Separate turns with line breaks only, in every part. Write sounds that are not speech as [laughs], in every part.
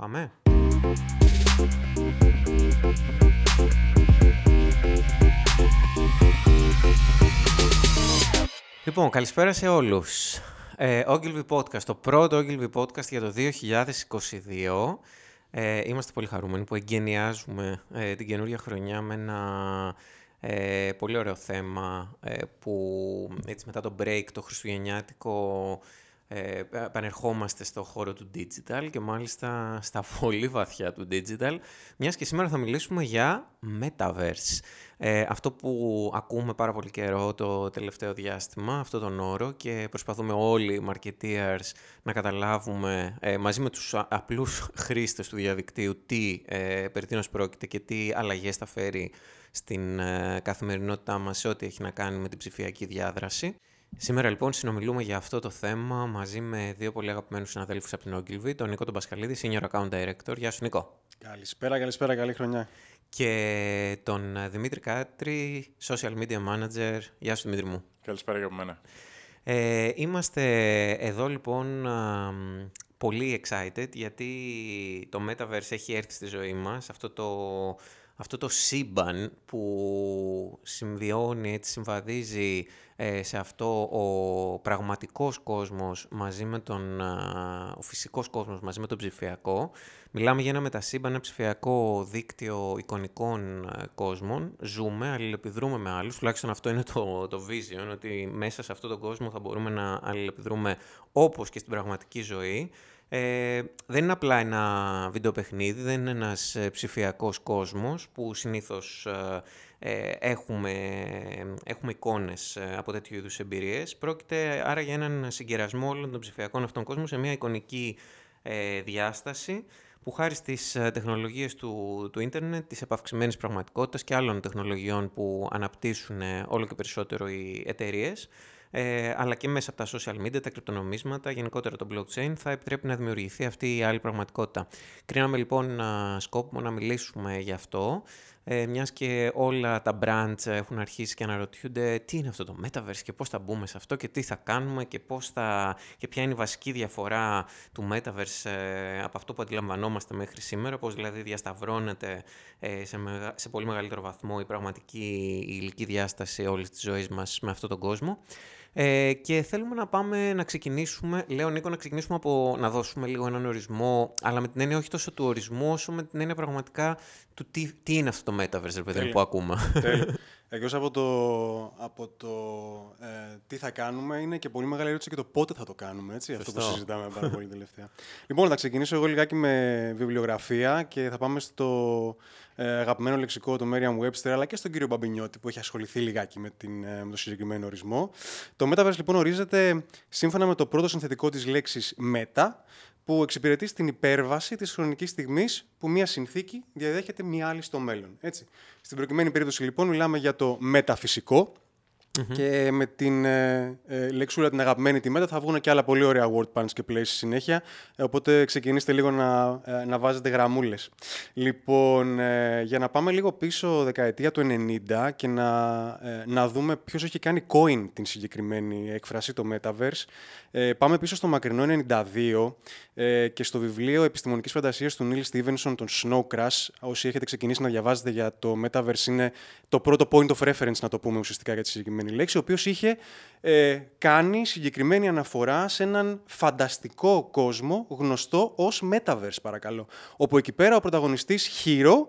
Πάμε. Λοιπόν, καλησπέρα σε όλους. Ε, Ogilvy Podcast, το πρώτο Ogilvy Podcast για το 2022. Ε, είμαστε πολύ χαρούμενοι που εγκαινιάζουμε ε, την καινούργια χρονιά με ένα ε, πολύ ωραίο θέμα ε, που έτσι μετά το break, το χριστουγεννιάτικο, ε, επανερχόμαστε στο χώρο του digital και μάλιστα στα [laughs] πολύ βαθιά του digital, μιας και σήμερα θα μιλήσουμε για metaverse. Ε, αυτό που ακούμε πάρα πολύ καιρό το τελευταίο διάστημα, αυτό τον όρο και προσπαθούμε όλοι οι marketeers να καταλάβουμε ε, μαζί με τους απλούς [laughs] χρήστες του διαδικτύου τι ε, περί πρόκειται και τι αλλαγές θα φέρει στην ε, καθημερινότητά μας σε ό,τι έχει να κάνει με την ψηφιακή διάδραση. Σήμερα λοιπόν συνομιλούμε για αυτό το θέμα μαζί με δύο πολύ αγαπημένους συναδέλφους από την Ogilvy, τον Νίκο τον Πασχαλίδη, Senior Account Director. Γεια σου Νίκο.
Καλησπέρα, καλησπέρα, καλή χρονιά.
Και τον Δημήτρη Κάτρη, Social Media Manager. Γεια σου Δημήτρη μου.
Καλησπέρα για μένα.
Ε, είμαστε εδώ λοιπόν πολύ excited γιατί το Metaverse έχει έρθει στη ζωή μας. Αυτό το αυτό το σύμπαν που συμβιώνει, έτσι συμβαδίζει ε, σε αυτό ο πραγματικός κόσμος μαζί με τον ο φυσικός κόσμος μαζί με τον ψηφιακό. Μιλάμε για ένα μετασύμπαν, ένα ψηφιακό δίκτυο εικονικών ε, κόσμων. Ζούμε, αλληλεπιδρούμε με άλλους. Τουλάχιστον αυτό είναι το, το vision, ότι μέσα σε αυτόν τον κόσμο θα μπορούμε να αλληλεπιδρούμε όπως και στην πραγματική ζωή. Ε, δεν είναι απλά ένα βίντεο παιχνίδι, δεν είναι ένας ε, ψηφιακός κόσμος που συνήθως ε, ε έχουμε, έχουμε εικόνες ε, από τέτοιου είδους εμπειρίες. Πρόκειται άρα για έναν συγκερασμό όλων των ψηφιακών αυτών κόσμων σε μια εικονική διάσταση που χάρη στις τεχνολογίες του, του ίντερνετ, της επαυξημένης πραγματικότητας και άλλων τεχνολογιών που αναπτύσσουν όλο και περισσότερο οι εταιρείες, ε, αλλά και μέσα από τα social media, τα κρυπτονομίσματα, γενικότερα το blockchain, θα επιτρέπει να δημιουργηθεί αυτή η άλλη πραγματικότητα. Κρίναμε λοιπόν σκόπιμο να μιλήσουμε γι' αυτό, ε, μιας και όλα τα brands έχουν αρχίσει και αναρωτιούνται τι είναι αυτό το metaverse και πώς θα μπούμε σε αυτό και τι θα κάνουμε και, πώς θα... και ποια είναι η βασική διαφορά του metaverse ε, από αυτό που αντιλαμβανόμαστε μέχρι σήμερα, πώς δηλαδή διασταυρώνεται ε, σε, σε πολύ μεγαλύτερο βαθμό η πραγματική η υλική διάσταση όλης της ζωής μας με αυτόν τον κόσμο. Ε, και θέλουμε να πάμε να ξεκινήσουμε, λέω Νίκο, να ξεκινήσουμε από να δώσουμε λίγο έναν ορισμό, αλλά με την έννοια όχι τόσο του ορισμού, όσο με την έννοια πραγματικά του τι, τι είναι αυτό το metaverse, παιδί, που ακούμε. [laughs]
Εκτός από το, από το ε, τι θα κάνουμε, είναι και πολύ μεγάλη ερώτηση και το πότε θα το κάνουμε. Έτσι, αυτό που συζητάμε πάρα πολύ [laughs] τελευταία. λοιπόν, θα ξεκινήσω εγώ λιγάκι με βιβλιογραφία και θα πάμε στο ε, αγαπημένο λεξικό του Merriam-Webster, αλλά και στον κύριο Μπαμπινιώτη που έχει ασχοληθεί λιγάκι με, την, ε, με το συγκεκριμένο ορισμό. Το Metaverse λοιπόν ορίζεται σύμφωνα με το πρώτο συνθετικό της λέξης Meta, που εξυπηρετεί στην υπέρβαση της χρονικής στιγμής που μία συνθήκη διαδέχεται μία άλλη στο μέλλον. Έτσι. Στην προκειμένη περίπτωση λοιπόν μιλάμε για το μεταφυσικό, και με την ε, ε, λεξούλα την αγαπημένη τη μέτα θα βγουν και άλλα πολύ ωραία word puns και plays συνέχεια. Ε, οπότε ξεκινήστε λίγο να, ε, να βάζετε γραμμούλες. Λοιπόν, για να πάμε λίγο πίσω δεκαετία του 90 και να, να δούμε ποιος έχει κάνει coin την συγκεκριμένη έκφραση, το Metaverse. πάμε πίσω στο μακρινό 92 και στο βιβλίο επιστημονικής φαντασίας του Neil Stevenson, τον Snow Crash. Όσοι έχετε ξεκινήσει να διαβάζετε για το Metaverse είναι το πρώτο point of reference, να το πούμε ουσιαστικά για τη συγκεκριμένη συγκεκριμένη λέξη, ο οποίος είχε ε, κάνει συγκεκριμένη αναφορά σε έναν φανταστικό κόσμο γνωστό ως Metaverse, παρακαλώ. Όπου εκεί πέρα ο πρωταγωνιστής Hero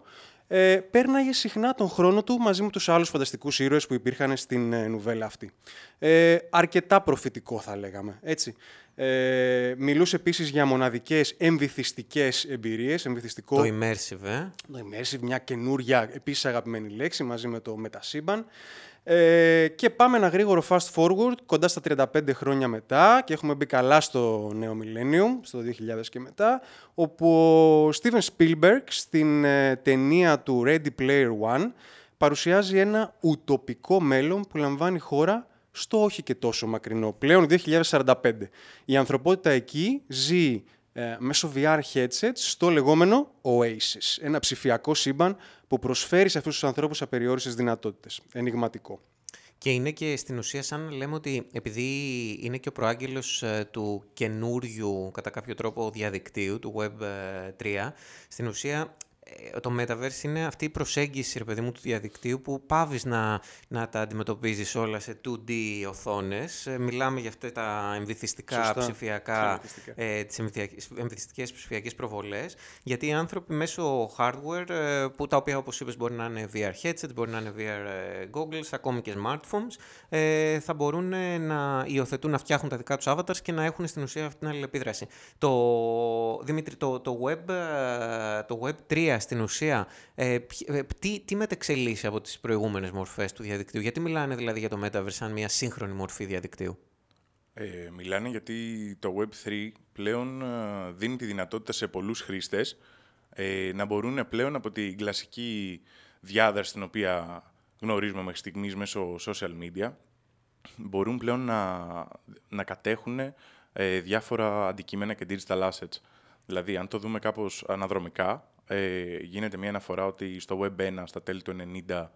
ε, πέρναγε συχνά τον χρόνο του μαζί με τους άλλους φανταστικούς ήρωες που υπήρχαν στην ε, νουβέλα αυτή. Ε, αρκετά προφητικό θα λέγαμε, έτσι. Ε, μιλούσε επίσης για μοναδικές εμβυθιστικές εμπειρίες. Εμβυθιστικό,
το immersive, ε;
Το immersive, μια καινούρια επίσης αγαπημένη λέξη μαζί με το μετασύμπαν. Ε, και πάμε ένα γρήγορο fast forward, κοντά στα 35 χρόνια μετά και έχουμε μπει καλά στο νέο millennium, στο 2000 και μετά, όπου ο Steven Spielberg στην ε, ταινία του Ready Player One παρουσιάζει ένα ουτοπικό μέλλον που λαμβάνει χώρα στο όχι και τόσο μακρινό, πλέον 2045. Η ανθρωπότητα εκεί ζει ε, μέσω VR headsets στο λεγόμενο Oasis, ένα ψηφιακό σύμπαν που προσφέρει σε αυτούς τους ανθρώπους απεριόριστες δυνατότητες. Ενιγματικό.
Και είναι και στην ουσία σαν λέμε ότι επειδή είναι και ο προάγγελος ε, του καινούριου κατά κάποιο τρόπο διαδικτύου, του Web 3, στην ουσία ε, το Metaverse είναι αυτή η προσέγγιση, ρε παιδί μου, του διαδικτύου που πάβεις να, να τα αντιμετωπίζεις όλα σε 2D οθόνες. Ε, μιλάμε για αυτά τα εμβυθιστικά Σωστά. ψηφιακά, ε, τις εμβυθιστικές ψηφιακές προβολές, γιατί οι άνθρωποι μέσω hardware, ε, που τα οποία όπως είπες μπορεί να είναι VR headset, μπορεί να είναι VR goggles, ακόμη και smartphones, ε, θα μπορούν να υιοθετούν, να φτιάχνουν τα δικά τους avatars και να έχουν στην ουσία αυτή την αλληλεπίδραση. Το, Δημήτρη, το, το, web, το Web 3 στην ουσία, ε, ε, τι, τι μετεξελίσσει από τις προηγούμενες μορφές του διαδικτύου; Γιατί μιλάνε δηλαδή για το Metaverse σαν μια σύγχρονη μορφή διαδικτύου;
Ε, μιλάνε γιατί το Web3 πλέον ε, δίνει τη δυνατότητα σε πολλούς χρήστες ε, να μπορούν πλέον από την κλασική διάδραση την οποία γνωρίζουμε μέχρι στιγμής μέσω social media μπορούν πλέον να, να κατέχουν ε, διάφορα αντικείμενα και digital assets. Δηλαδή, αν το δούμε κάπως αναδρομικά, ε, γίνεται μια αναφορά ότι στο Web 1, στα τέλη του 90,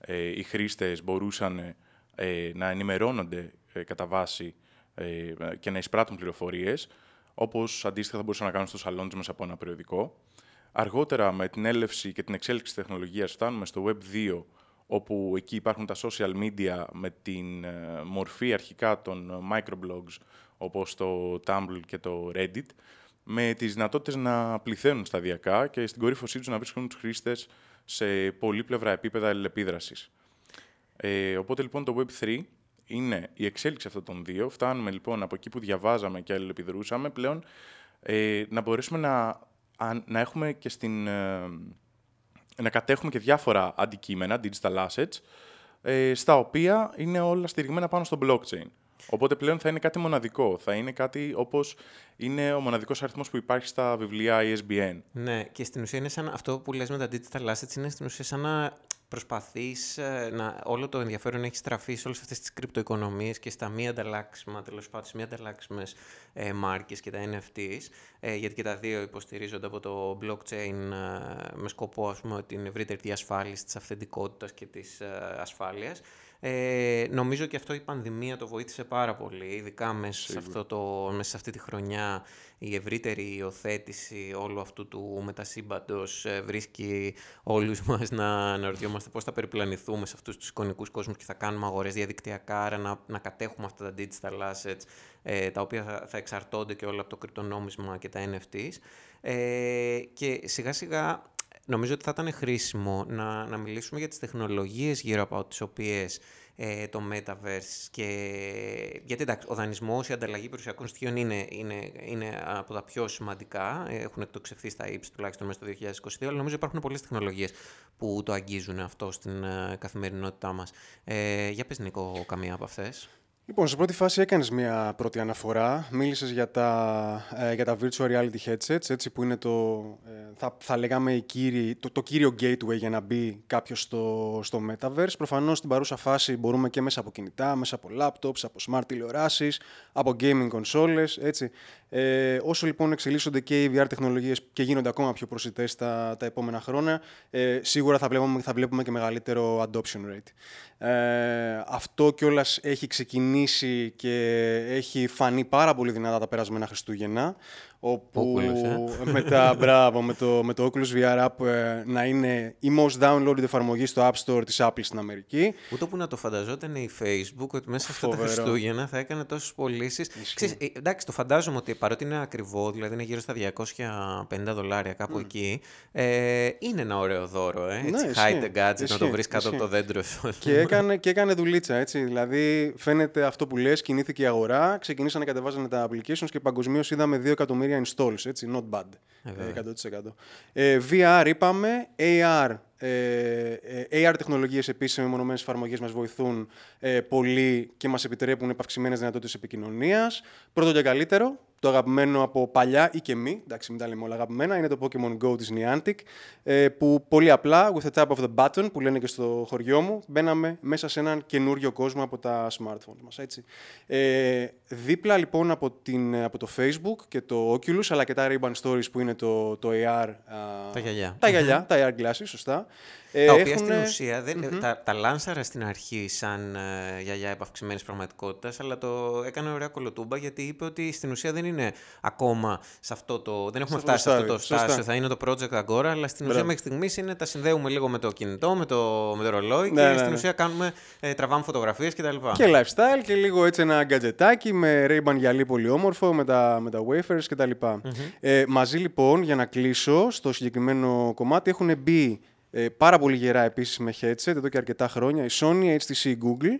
ε, οι χρήστες μπορούσαν ε, να ενημερώνονται ε, κατά βάση ε, και να εισπράττουν πληροφορίες, όπως αντίστοιχα θα μπορούσαν να κάνουν στο σαλόν τους μέσα από ένα περιοδικό. Αργότερα, με την έλευση και την εξέλιξη της τεχνολογίας, φτάνουμε στο Web 2, όπου εκεί υπάρχουν τα social media με την μορφή αρχικά των microblogs, όπως το Tumblr και το Reddit, με τις δυνατότητες να πληθαίνουν σταδιακά και στην κορύφωσή τους να βρίσκουν τους χρήστες σε πολύπλευρα επίπεδα αλληλεπίδρασης. Ε, οπότε λοιπόν το Web3 είναι η εξέλιξη αυτών των δύο. Φτάνουμε λοιπόν από εκεί που διαβάζαμε και αλληλεπιδρούσαμε πλέον ε, να μπορέσουμε να, να έχουμε και στην... Ε, να κατέχουμε και διάφορα αντικείμενα, digital assets, ε, στα οποία είναι όλα στηριγμένα πάνω στο blockchain. Οπότε πλέον θα είναι κάτι μοναδικό. Θα είναι κάτι όπως είναι ο μοναδικός αριθμός που υπάρχει στα βιβλία ISBN.
Ναι, και στην ουσία είναι σαν αυτό που λες με τα digital assets, είναι στην ουσία σαν να προσπαθείς ε, να όλο το ενδιαφέρον έχει στραφεί σε όλες αυτές τις κρυπτοοικονομίες και στα μη ανταλλάξιμα, τέλος πάντων, μη ανταλλάξιμες ε, μάρκες και τα NFTs, ε, γιατί και τα δύο υποστηρίζονται από το blockchain ε, με σκοπό ας πούμε, την ευρύτερη διασφάλιση της αυθεντικότητας και της ε, ασφάλειας. Ε, νομίζω και αυτό η πανδημία το βοήθησε πάρα πολύ, ειδικά μέσα σε, αυτό το, μέσα σε αυτή τη χρονιά η ευρύτερη υιοθέτηση όλου αυτού του μετασύμπαντος ε, βρίσκει όλους μας να αναρωτιόμαστε πώς θα περιπλανηθούμε σε αυτούς τους εικονικούς κόσμους και θα κάνουμε αγορές διαδικτυακά, άρα να, να κατέχουμε αυτά τα digital assets, ε, τα οποία θα, θα εξαρτώνται και όλα από το κρυπτονόμισμα και τα NFTs. Ε, και σιγά σιγά νομίζω ότι θα ήταν χρήσιμο να, να μιλήσουμε για τις τεχνολογίες γύρω από τις οποίες ε, το Metaverse και... Γιατί εντάξει, ο δανεισμός, η ανταλλαγή περιουσιακών στοιχείων είναι, είναι, είναι από τα πιο σημαντικά, έχουν εκτοξευθεί στα ύψη τουλάχιστον μέσα στο 2022, αλλά νομίζω υπάρχουν πολλές τεχνολογίες που το αγγίζουν αυτό στην ε, καθημερινότητά μας. Ε, για πες Νίκο καμία από αυτές.
Λοιπόν, σε πρώτη φάση έκανες μια πρώτη αναφορά. Μίλησες για τα, ε, για τα virtual reality headsets, έτσι, που είναι το, ε, θα, θα λέγαμε η το, το κύριο gateway για να μπει κάποιος στο, στο metaverse. Προφανώς στην παρούσα φάση μπορούμε και μέσα από κινητά, μέσα από laptops, από smart τηλεοράσεις, από gaming consoles, έτσι. Ε, όσο λοιπόν εξελίσσονται και οι VR τεχνολογίες και γίνονται ακόμα πιο προσιτές τα, τα επόμενα χρόνια, ε, σίγουρα θα βλέπουμε, θα βλέπουμε και μεγαλύτερο adoption rate. Ε, αυτό κιόλας έχει ξεκινήσει και έχει φανεί πάρα πολύ δυνατά τα περασμένα Χριστούγεννα όπου
Oculus,
ε. με, τα, μπράβο, με, το, με το Oculus VR App ε, να είναι η most downloaded εφαρμογή στο App Store της Apple στην Αμερική.
Ούτε που να το φανταζόταν η Facebook ότι μέσα αυτά τα Χριστούγεννα θα έκανε τόσες πωλήσεις. Ε, εντάξει, το φαντάζομαι ότι παρότι είναι ακριβό, δηλαδή είναι γύρω στα 250 δολάρια κάπου mm. εκεί, ε, είναι ένα ωραίο δώρο, ε, έτσι, ναι, hide the gadget, να το βρεις κάτω από το δέντρο σου.
Και έκανε, και έκανε δουλίτσα, έτσι, δηλαδή φαίνεται αυτό που λες, κινήθηκε η αγορά, ξεκινήσανε να κατεβάζανε τα applications και παγκοσμίως είδαμε 2 εκατομμύρια installs, έτσι, not bad, 100%. Ε, VR είπαμε, AR ε, ε AR τεχνολογίες επίσης με μονομένες εφαρμογές μας βοηθούν ε, πολύ και μας επιτρέπουν επαυξημένες δυνατότητες επικοινωνίας. Πρώτο και καλύτερο, το αγαπημένο από παλιά ή και μη, εντάξει μην τα λέμε όλα αγαπημένα, είναι το Pokemon Go της Niantic, ε, που πολύ απλά, with the tap of the button, που λένε και στο χωριό μου, μπαίναμε μέσα σε έναν καινούριο κόσμο από τα smartphones μας, έτσι. Ε, δίπλα λοιπόν από, την, από το Facebook και το Oculus, αλλά και τα Ray-Ban Stories που είναι το, το AR...
Τα γυαλιά.
Τα γυαλιά, τα AR glasses, σωστά.
Ε, τα οποία στην ουσία δεν, τα, τα λάνσαρα στην αρχή σαν ε, γιαγιά επαυξημένης πραγματικότητας, αλλά το έκανε ωραία κολοτούμπα γιατί είπε ότι στην ουσία δεν είναι ακόμα σε αυτό το. Δεν έχουμε φτάσει σε αυτό το στάσιο. Θα είναι το project Agora, αλλά στην ουσία μέχρι στιγμής είναι τα συνδέουμε λίγο με το κινητό, με το, με το ρολόι ναι, και ναι, στην ναι. ουσία κάνουμε, ε, τραβάμε φωτογραφίες κτλ.
Και lifestyle και λίγο έτσι ένα γκατζετάκι με Ray-Ban γυαλί πολύ όμορφο, με τα, με τα wafers κτλ. Mm-hmm. Ε, μαζί λοιπόν, για να κλείσω, στο συγκεκριμένο κομμάτι έχουν μπει ε, πάρα πολύ γερά επίσης με headset εδώ και αρκετά χρόνια η Sony, HTC, Google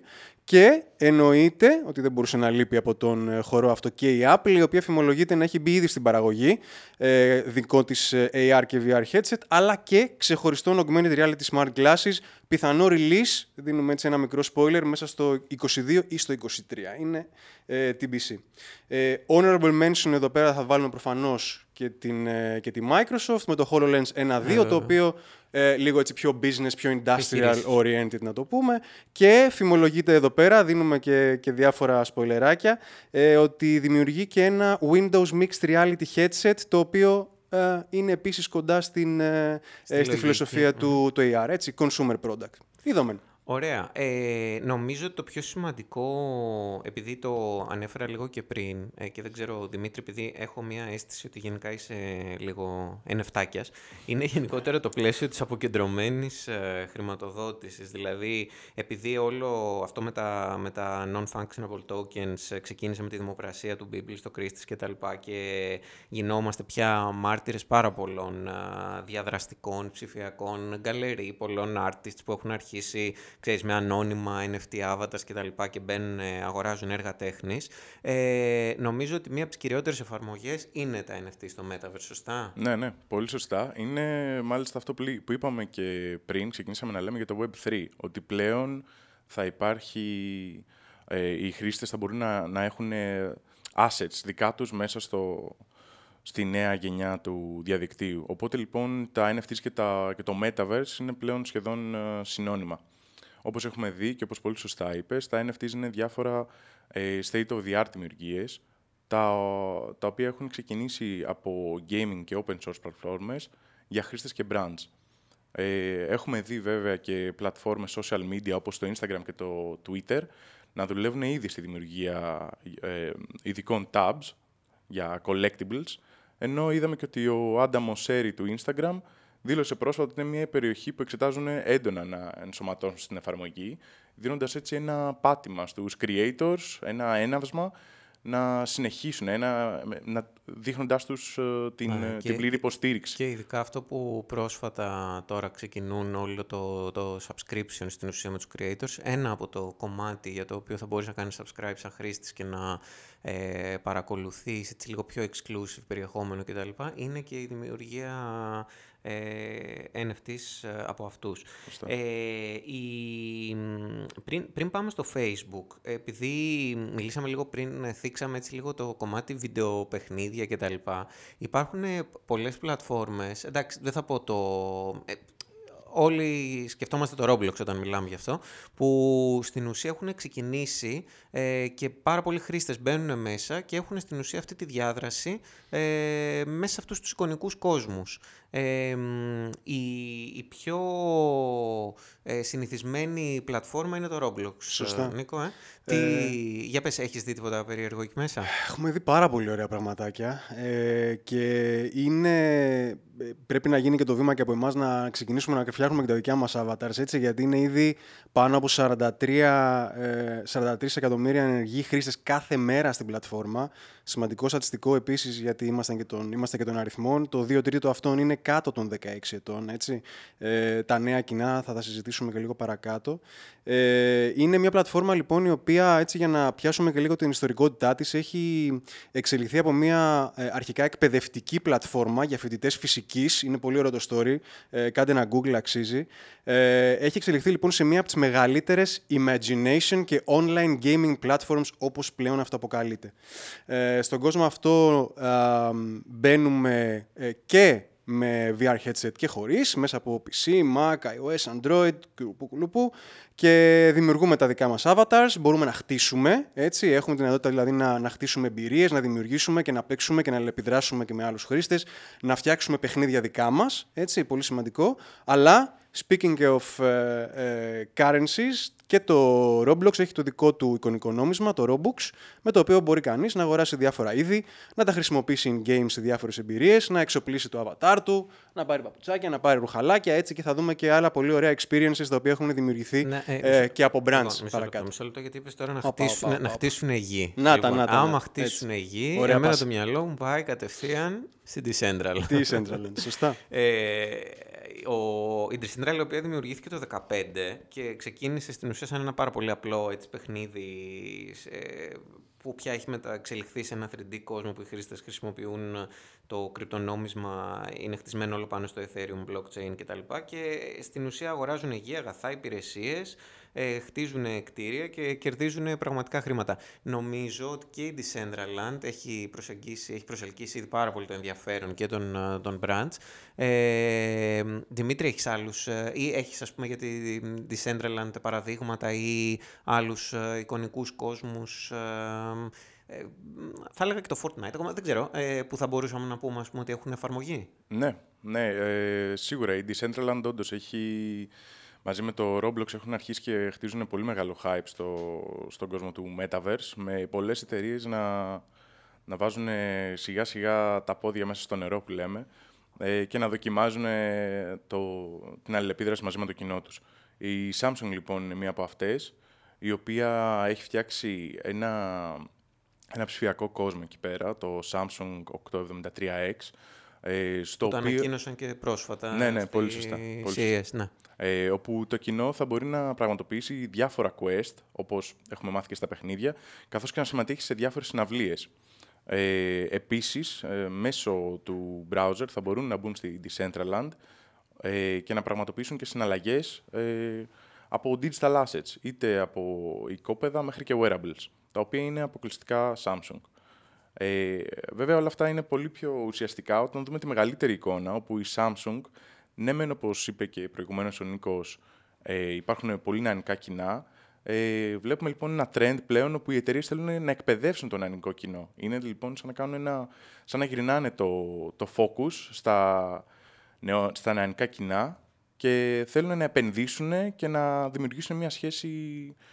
και εννοείται ότι δεν μπορούσε να λείπει από τον ε, χώρο αυτό και η Apple, η οποία φημολογείται να έχει μπει ήδη στην παραγωγή ε, δικό της ε, AR και VR headset, αλλά και ξεχωριστό augmented reality smart glasses, πιθανό release, δίνουμε έτσι ένα μικρό spoiler, μέσα στο 22 ή στο 23. Είναι ε, TBC. Ε, honorable mention εδώ πέρα θα βάλουμε προφανώς και, την, ε, και τη Microsoft με το HoloLens 1.2, το οποίο ε, λίγο έτσι πιο business, πιο industrial oriented να το πούμε. Και φημολογείται εδώ πέρα, δίνουμε και, και διάφορα σποιλεράκια, ε, ότι δημιουργεί και ένα Windows Mixed Reality headset, το οποίο ε, είναι επίσης κοντά στην, ε, στη, στη φιλοσοφία του, του AR, έτσι, consumer product. Είδαμε.
Ωραία. Ε, νομίζω ότι το πιο σημαντικό, επειδή το ανέφερα λίγο και πριν, ε, και δεν ξέρω, Δημήτρη, επειδή έχω μια αίσθηση ότι γενικά είσαι λίγο ενεφτάκιας, είναι [laughs] γενικότερα το πλαίσιο της αποκεντρωμένης ε, χρηματοδότησης. Δηλαδή, επειδή όλο αυτό με τα, με τα non-functionable tokens ε, ξεκίνησε με τη δημοπρασία του Bible στο Κρίστης και τα λοιπά και γινόμαστε πια μάρτυρες πάρα πολλών ε, διαδραστικών, ψηφιακών, γκαλερί, πολλών artists που έχουν αρχίσει ξέρεις, με ανώνυμα NFT avatars και τα λοιπά και μπαίνουν, ε, αγοράζουν έργα τέχνης. Ε, νομίζω ότι μία από τις κυριότερες εφαρμογές είναι τα NFT στο Metaverse, σωστά;
Ναι, ναι, πολύ σωστά. Είναι μάλιστα αυτό που είπαμε και πριν, ξεκινήσαμε να λέμε για το Web3, ότι πλέον θα υπάρχει, ε, οι χρήστες θα μπορούν να, να έχουν assets δικά τους μέσα στο, στη νέα γενιά του διαδικτύου. Οπότε λοιπόν τα NFTs και, τα, και το Metaverse είναι πλέον σχεδόν uh, συνώνυμα. Όπως έχουμε δει και όπως πολύ σωστά είπες, τα NFTs είναι διάφορα ε, state of the art δημιουργίες, τα, τα οποία έχουν ξεκινήσει από gaming και open source πλατφόρμες για χρήστες και brands. Ε, έχουμε δει βέβαια και πλατφόρμες social media όπως το Instagram και το Twitter να δουλεύουν ήδη στη δημιουργία ε, ειδικών tabs για collectibles, ενώ είδαμε και ότι ο Adam Mosseri του Instagram δήλωσε πρόσφατα ότι είναι μια περιοχή που εξετάζουν έντονα να ενσωματώσουν στην εφαρμογή, δίνοντας έτσι ένα πάτημα στους creators, ένα έναυσμα να συνεχίσουν, ένα, να, δείχνοντας τους ε, την, ε, την πλήρη υποστήριξη.
Και ειδικά αυτό που πρόσφατα τώρα ξεκινούν όλο το, το subscription στην ουσία με τους creators, ένα από το κομμάτι για το οποίο θα μπορείς να κάνεις subscribe σαν χρήστης και να ε, παρακολουθείς έτσι λίγο πιο exclusive περιεχόμενο κτλ. είναι και η δημιουργία ε, NFTs ε, από αυτούς. Ε, η, πριν, πριν πάμε στο Facebook, επειδή μιλήσαμε λίγο πριν, θίξαμε έτσι λίγο το κομμάτι βιντεοπαιχνίδια κτλ. Υπάρχουν πολλές πλατφόρμες, εντάξει δεν θα πω το... Ε, όλοι σκεφτόμαστε το Roblox όταν μιλάμε γι' αυτό, που στην ουσία έχουν ξεκινήσει ε, και πάρα πολλοί χρήστες μπαίνουν μέσα και έχουν στην ουσία αυτή τη διάδραση ε, μέσα σε αυτούς τους εικονικούς κόσμους. Ε, η, η πιο ε, συνηθισμένη πλατφόρμα είναι το Roblox,
Σωστά.
Νίκο. Ε; Τι, ε, για πες, έχεις δει τίποτα περίεργο εκεί μέσα;
Έχουμε δει πάρα πολύ ωραία πραγματάκια ε, και είναι, πρέπει να γίνει και το βήμα και από εμάς να ξεκινήσουμε να φτιάχνουμε και τα δικιά μας avatars, έτσι, γιατί είναι ήδη πάνω από 43, 43 εκατομμύρια ενεργοί χρήστες κάθε μέρα στην πλατφόρμα. Σημαντικό στατιστικό επίσης γιατί είμαστε και των, είμαστε και των αριθμών. Το 2 τρίτο αυτών είναι κάτω των 16 ετών. Έτσι. Ε, τα νέα κοινά θα τα συζητήσουμε και λίγο παρακάτω. Ε, είναι μια πλατφόρμα λοιπόν η οποία έτσι για να πιάσουμε και λίγο την ιστορικότητά της έχει εξελιχθεί από μια ε, αρχικά εκπαιδευτική πλατφόρμα για φοιτητές φυσικής. Είναι πολύ ωραίο το story. Ε, κάντε ένα Google αξίζει. Ε, έχει εξελιχθεί λοιπόν σε μια από τις μεγαλύτερες imagination και online gaming platforms όπως πλέον αυτό αποκαλείται. Ε, στον κόσμο αυτό ε, μπαίνουμε ε, και με VR headset και χωρίς, μέσα από PC, Mac, iOS, Android, κουλουπού, και δημιουργούμε τα δικά μας avatars, μπορούμε να χτίσουμε, έτσι, έχουμε την δυνατότητα δηλαδή να, να χτίσουμε εμπειρίες, να δημιουργήσουμε και να παίξουμε και να επιδράσουμε και με άλλους χρήστες, να φτιάξουμε παιχνίδια δικά μας, έτσι, πολύ σημαντικό, αλλά Speaking of ε, ε, currencies, και το Roblox έχει το δικό του εικονικό νόμισμα, το Robux, με το οποίο μπορεί κανείς να αγοράσει διάφορα είδη, να τα χρησιμοποιήσει in-game σε διάφορες εμπειρίες, να εξοπλίσει το avatar του, να πάρει παπουτσάκια, να πάρει ρουχαλάκια, έτσι και θα δούμε και άλλα πολύ ωραία experiences τα οποία έχουν δημιουργηθεί ναι, ε, και από brands λοιπόν, παρακάτω.
Μισό λεπτό, γιατί είπες τώρα να, χτίσουν, να χτίσουν γη.
Να τα, λοιπόν, να τα.
Άμα χτίσουν γη, εμένα το μυαλό μου πάει κατευθείαν στην Decentral.
Decentral, σωστά. ε,
ο, η Decentral, η οποία δημιουργήθηκε το 2015 και ξεκίνησε στην ουσία σαν ένα πάρα πολύ απλό έτσι, παιχνίδι που πια έχει μεταξελιχθεί σε ένα 3D κόσμο που οι χρήστες χρησιμοποιούν το κρυπτονόμισμα, είναι χτισμένο όλο πάνω στο Ethereum, blockchain κτλ. Και στην ουσία αγοράζουν υγεία, αγαθά, υπηρεσίες ε, χτίζουν κτίρια και κερδίζουν πραγματικά χρήματα. Νομίζω ότι και η Decentraland έχει, προσεγγίσει, έχει προσελκύσει ήδη πάρα πολύ το ενδιαφέρον και των, ε, των brands. Ε, Δημήτρη, έχεις άλλους ε, ή έχεις ας πούμε για τη Decentraland παραδείγματα ή άλλους ε, εικονικούς κόσμους ε, θα έλεγα και το Fortnite, ακόμα δεν ξέρω, ε, που θα μπορούσαμε να πούμε, πούμε ότι έχουν εφαρμογή;
Ναι, ναι ε, σίγουρα. Η Decentraland όντως έχει μαζί με το Roblox έχουν αρχίσει και χτίζουν πολύ μεγάλο hype στο, στον κόσμο του Metaverse, με πολλές εταιρείες να, να βάζουν σιγά σιγά τα πόδια μέσα στο νερό που λέμε ε, και να δοκιμάζουν το, την αλληλεπίδραση μαζί με το κοινό τους. Η Samsung λοιπόν είναι μία από αυτές, η οποία έχει φτιάξει ένα, ένα ψηφιακό κόσμο εκεί πέρα, το Samsung 873X,
ε, στο το οποίο... ανακοίνωσαν και πρόσφατα.
Ναι, ναι, πολύ σωστά.
CS, ναι.
Ε, όπου το κοινό θα μπορεί να πραγματοποιήσει διάφορα quest, όπως έχουμε μάθει και στα παιχνίδια, καθώς και να συμμετέχει σε διάφορες συναυλίες. Ε, επίσης, ε, μέσω του browser θα μπορούν να μπουν στη Decentraland ε, και να πραγματοποιήσουν και συναλλαγές ε, από digital assets, είτε από οικόπεδα μέχρι και wearables, τα οποία είναι αποκλειστικά Samsung. Ε, βέβαια όλα αυτά είναι πολύ πιο ουσιαστικά όταν δούμε τη μεγαλύτερη εικόνα, όπου η Samsung, ναι μεν όπως είπε και προηγουμένως ο Νίκος, ε, υπάρχουν πολύ νεανικά κοινά, ε, βλέπουμε λοιπόν ένα trend πλέον όπου οι εταιρείες θέλουν να εκπαιδεύσουν τον νεανικό κοινό. Είναι λοιπόν σαν να, κάνουν ένα, σαν να γυρνάνε το, το focus στα, νεο, στα νεανικά κοινά και θέλουν να επενδύσουν και να δημιουργήσουν μια σχέση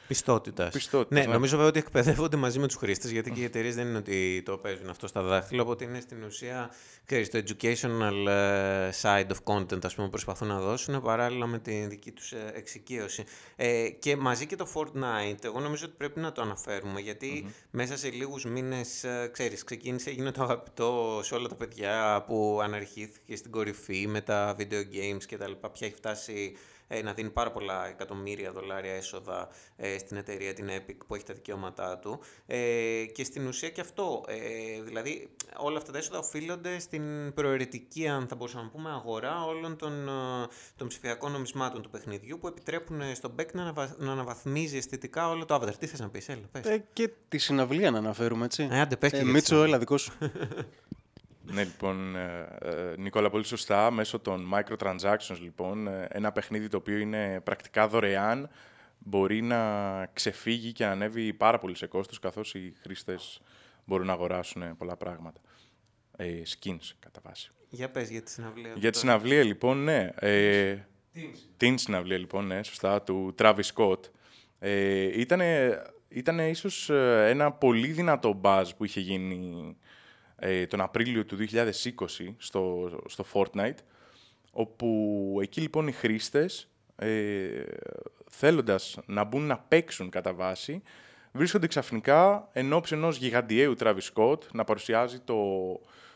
πιστότητας. Ναι, ναι, νομίζω βέβαια ότι εκπαιδεύονται μαζί με τους χρήστες, γιατί και οι εταιρείες δεν είναι ότι το παίζουν αυτό στα δάχτυλα, οπότε είναι στην ουσία ξέρεις, το educational ε, side of content ας πούμε, προσπαθούν να δώσουν παράλληλα με τη δική τους ε, εξοικείωση. Ε, και μαζί και το Fortnite, εγώ νομίζω ότι πρέπει να το αναφέρουμε, μέσα σε λίγους μήνες, ε, ξέρεις, ξεκίνησε, έγινε το αγαπητό σε όλα τα παιδιά που αναρχήθηκε στην κορυφή με τα video games κτλ. Πια έχει φτάσει ε, να δίνει πάρα πολλά εκατομμύρια δολάρια έσοδα ε, στην εταιρεία την Epic που έχει τα δικαιώματά του. Ε, και στην ουσία και αυτό, ε, δηλαδή όλα αυτά τα έσοδα οφείλονται στην προαιρετική, αν θα μπορούσαμε να πούμε, αγορά όλων των, ε, των ψηφιακών νομισμάτων του παιχνιδιού που επιτρέπουν στον Beck να, αναβα... να αναβαθμίζει αισθητικά όλο το avatar. Τι θες να πεις, έλα, πες.
Ε, και τη συναυλία να αναφέρουμε, έτσι.
Ε, άντε, πες
ε, Μίτσο, έλα, δικός σου. [laughs]
Ναι, λοιπόν, ε, ε, Νικόλα, πολύ σωστά. Μέσω των microtransactions, λοιπόν, ε, ένα παιχνίδι το οποίο είναι πρακτικά δωρεάν, μπορεί να ξεφύγει και να ανέβει πάρα πολύ σε κόστος, καθώς οι χρήστες μπορούν να αγοράσουν πολλά πράγματα. Ε, skins, κατά βάση.
Για πες για τη συναυλία.
Για τη συναυλία, λοιπόν, ναι. Ε, την συναυλία, λοιπόν, ναι, σωστά, του Travis Scott. Ε, ήτανε, ήτανε ίσως ένα πολύ δυνατό buzz που είχε γίνει ε, τον Απρίλιο του 2020 στο, στο Fortnite, όπου εκεί λοιπόν οι χρήστες, ε, θέλοντας να μπουν να παίξουν κατά βάση, βρίσκονται ξαφνικά ενώπιση ενός γιγαντιαίου Travis Scott να παρουσιάζει το,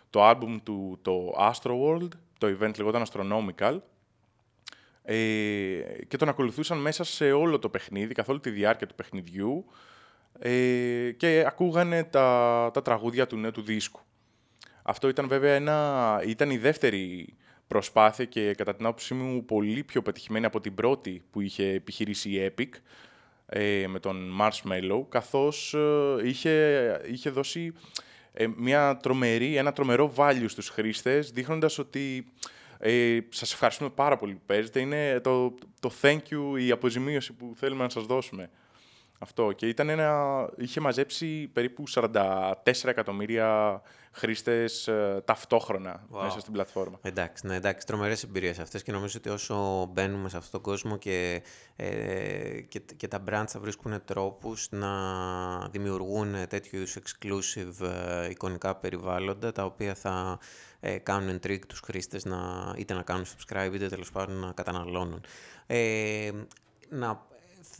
το άλμπουμ του το Astroworld, το event λεγόταν Astronomical, ε, και τον ακολουθούσαν μέσα σε όλο το παιχνίδι, καθ' όλη τη διάρκεια του παιχνιδιού ε, και ακούγανε τα, τα τραγούδια του νέου του δίσκου. Αυτό ήταν βέβαια ένα, ήταν η δεύτερη προσπάθεια και κατά την άποψή μου πολύ πιο πετυχημένη από την πρώτη που είχε επιχειρήσει η Epic ε, με τον Marshmallow, καθώς ε, είχε, είχε δώσει ε, μια τρομερή, ένα τρομερό value στους χρήστες, δείχνοντας ότι ε, σας ευχαριστούμε πάρα πολύ που παίζετε. Είναι το, το thank you, η αποζημίωση που θέλουμε να σας δώσουμε. Αυτό. Και ήταν ένα... είχε μαζέψει περίπου 44 εκατομμύρια χρήστες ε, ταυτόχρονα μέσα στην πλατφόρμα.
Εντάξει, ναι, εντάξει, τρομερές εμπειρίες αυτές και νομίζω ότι όσο μπαίνουμε σε αυτόν τον κόσμο και, ε, και, και τα brands θα βρίσκουν τρόπους να δημιουργούν τέτοιους exclusive ε, εικονικά περιβάλλοντα τα οποία θα ε, κάνουν intrigue τους χρήστες να, είτε να κάνουν subscribe είτε τέλος πάντων να καταναλώνουν. Ε, να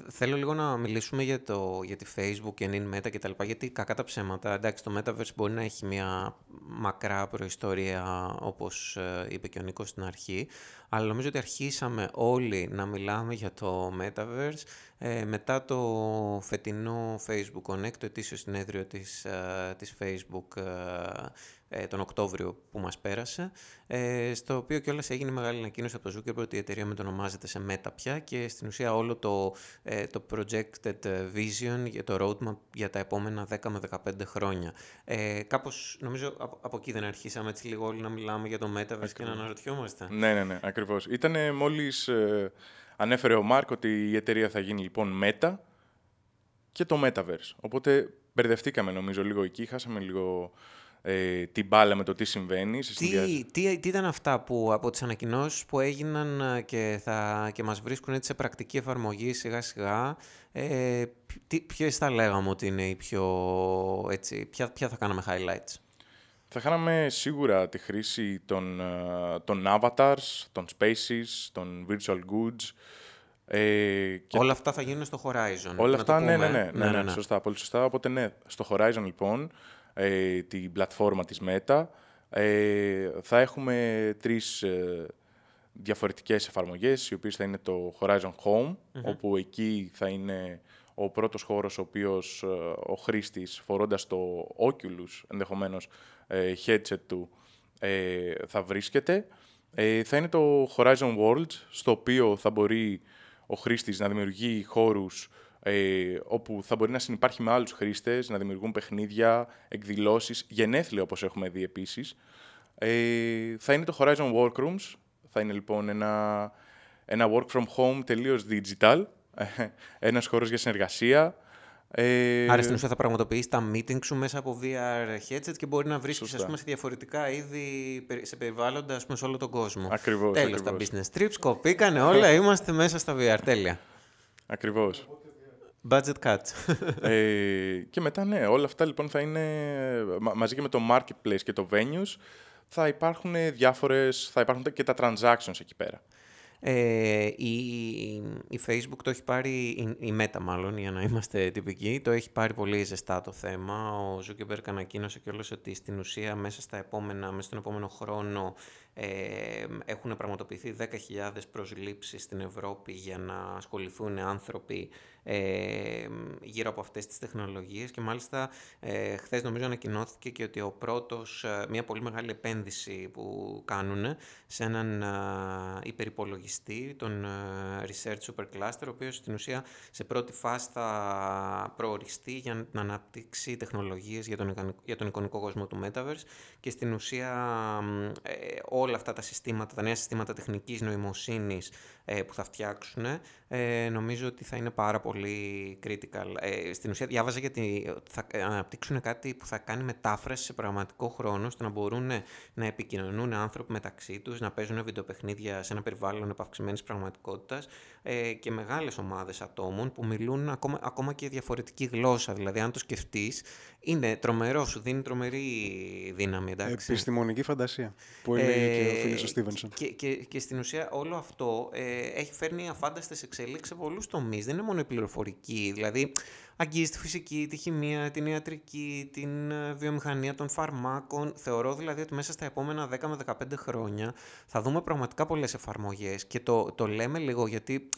θέλω λίγο να μιλήσουμε για, το, για τη Facebook και νυν Meta και τα λοιπά, γιατί κακά τα ψέματα, εντάξει, το Metaverse μπορεί να έχει μια μακρά προϊστορία, όπως ε, είπε και ο Νίκος στην αρχή, αλλά νομίζω ότι αρχίσαμε όλοι να μιλάμε για το Metaverse ε, μετά το φετινό Facebook Connect, το ετήσιο συνέδριο της, ε, της Facebook ε, τον Οκτώβριο που μας πέρασε, ε, στο οποίο κιόλας έγινε μεγάλη ανακοίνωση από το Zuckerberg ότι η εταιρεία μετονομάζεται σε Meta πια και στην ουσία όλο το, ε, το projected vision για το roadmap για τα επόμενα 10 με 15 χρόνια. Ε, κάπως, νομίζω, από, από εκεί δεν αρχίσαμε έτσι λίγο όλοι να μιλάμε για το Metaverse και να αναρωτιόμαστε.
Ναι, ναι, ναι, ακριβώς. Ήταν μόλις ε, ανέφερε ο Μάρκ ότι η εταιρεία θα γίνει λοιπόν Meta και το Metaverse. Οπότε μπερδευτήκαμε νομίζω λίγο εκεί, χάσαμε λίγο ε, την μπάλα με το τι συμβαίνει.
Τι, τι, τι ήταν αυτά που από τις ανακοινώσεις που έγιναν ε, και, θα, και μας βρίσκουν έτσι σε πρακτική εφαρμογή σιγά σιγά, ε, ποιες θα λέγαμε ότι είναι οι πιο, έτσι, ποια, ποια θα κάναμε highlights;
Θα κάναμε σίγουρα τη χρήση των, ε, των avatars, των spaces, των virtual goods.
Ε, και... Όλα αυτά θα γίνουν στο Horizon.
Όλα αυτά, ναι, ναι, ναι, ναι, ναι, ναι, σωστά, πολύ σωστά. Οπότε ναι, στο Horizon λοιπόν ε, την πλατφόρμα της Meta. Ε, θα έχουμε τρεις ε, διαφορετικές εφαρμογές, οι οποίες θα είναι το Horizon Home, όπου εκεί θα είναι ο πρώτος χώρος ο οποίος ε, ο χρήστης φορώντας το Oculus, ενδεχομένως, ε, headset του, θα βρίσκεται. θα είναι το Horizon World, στο οποίο θα μπορεί ο χρήστης να δημιουργεί χώρους ε, όπου θα μπορεί να συνεπάρχει με άλλους χρήστες, να δημιουργούν παιχνίδια, εκδηλώσεις, γενέθλια όπως έχουμε δει επίσης. Ε, θα είναι το Horizon Workrooms, θα είναι λοιπόν ένα, ένα work from home τελείως digital, [laughs] ένας χώρος για συνεργασία,
ε... Άρα στην ουσία θα πραγματοποιήσει τα meetings σου μέσα από VR headset και μπορεί να βρίσκεις σε διαφορετικά είδη σε περιβάλλοντα πούμε, σε όλο τον κόσμο.
Ακριβώς.
Τέλος. Τα business trips κοπήκανε όλα. Είμαστε μέσα στα VR. Τέλεια.
Ακριβώς.
Budget cut.
ε, και μετά, ναι, όλα αυτά λοιπόν θα είναι μαζί και με το marketplace και το venues θα υπάρχουν διάφορες, θα υπάρχουν και τα transactions εκεί πέρα.
Ε, η, η Facebook το έχει πάρει, η, Meta μάλλον, για να είμαστε τυπικοί, το έχει πάρει πολύ ζεστά το θέμα. Ο Zuckerberg ανακοίνωσε κιόλας ότι στην ουσία μέσα, στα επόμενα, μέσα στον επόμενο χρόνο ε, έχουν πραγματοποιηθεί 10.000 προσλήψεις στην Ευρώπη για να ασχοληθούν άνθρωποι ε, γύρω από αυτές τις τεχνολογίες και μάλιστα ε, χθες νομίζω ανακοινώθηκε και ότι ο πρώτος, ε, μια πολύ μεγάλη επένδυση που κάνουν σε έναν ε, υπερυπολογιστή, τον Research Supercluster, ο οποίος στην ουσία σε πρώτη φάση θα προοριστεί για να αναπτύξει τεχνολογίες για τον, για τον εικονικό κόσμο του Metaverse και στην ουσία όλα αυτά τα συστήματα, τα νέα συστήματα τεχνικής νοημοσύνης ε, που θα φτιάξουν, ε, νομίζω ότι θα είναι πάρα πολύ critical. Ε, στην ουσία διάβαζα γιατί θα αναπτύξουν κάτι που θα κάνει μετάφραση σε πραγματικό χρόνο, ώστε να μπορούν να επικοινωνούν άνθρωποι μεταξύ τους, να παίζουν βιντεοπαιχνίδια σε ένα περιβάλλον επαυξημένης πραγματικότητας ε, και μεγάλες ομάδες ατόμων που μιλούν ακόμα, ακόμα και διαφορετική γλώσσα. Δηλαδή, αν το σκεφτείς, είναι τρομερό, σου δίνει τρομερή δύναμη. Εντάξει.
Επιστημονική φαντασία, που έλεγε και ο φίλος ο Στίβενσον.
Και, και, και, στην ουσία όλο αυτό ε, έχει φέρνει αφάνταστες εξελίξεις σε πολλούς τομείς. Δεν είναι μόνο η πληροφορική. Δηλαδή, αγγίζει τη φυσική, τη χημεία, την ιατρική, την ε, βιομηχανία των φαρμάκων. Θεωρώ δηλαδή ότι μέσα στα επόμενα 10 με 15 χρόνια θα δούμε πραγματικά πολλές εφαρμογές. Και το, το λέμε λίγο γιατί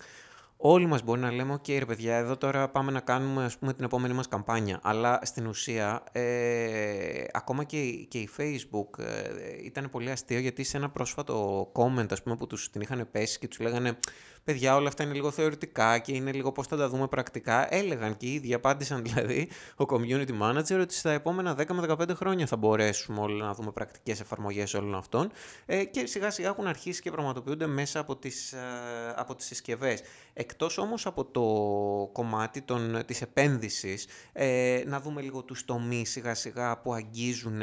όλοι μας μπορεί να λέμε «ΟΚ, ρε παιδιά, εδώ τώρα πάμε να κάνουμε ας πούμε, την επόμενη μας καμπάνια». Αλλά στην ουσία, ε, ακόμα και, και η Facebook ε, ήταν πολύ αστείο γιατί σε ένα πρόσφατο comment ας πούμε, που τους την είχαν πέσει και τους λέγανε παιδιά όλα αυτά είναι λίγο θεωρητικά και είναι λίγο πώς θα τα δούμε πρακτικά. Έλεγαν και οι ίδιοι, απάντησαν [laughs] δηλαδή ο community manager ότι στα επόμενα 10 με 15 χρόνια θα μπορέσουμε όλοι να δούμε πρακτικές εφαρμογές όλων αυτών ε, και σιγά σιγά έχουν αρχίσει και πραγματοποιούνται μέσα από τις, ε, από τις συσκευές. Εκτός όμως από το κομμάτι των, της επένδυσης, ε, να δούμε λίγο τους τομείς σιγά σιγά που αγγίζουν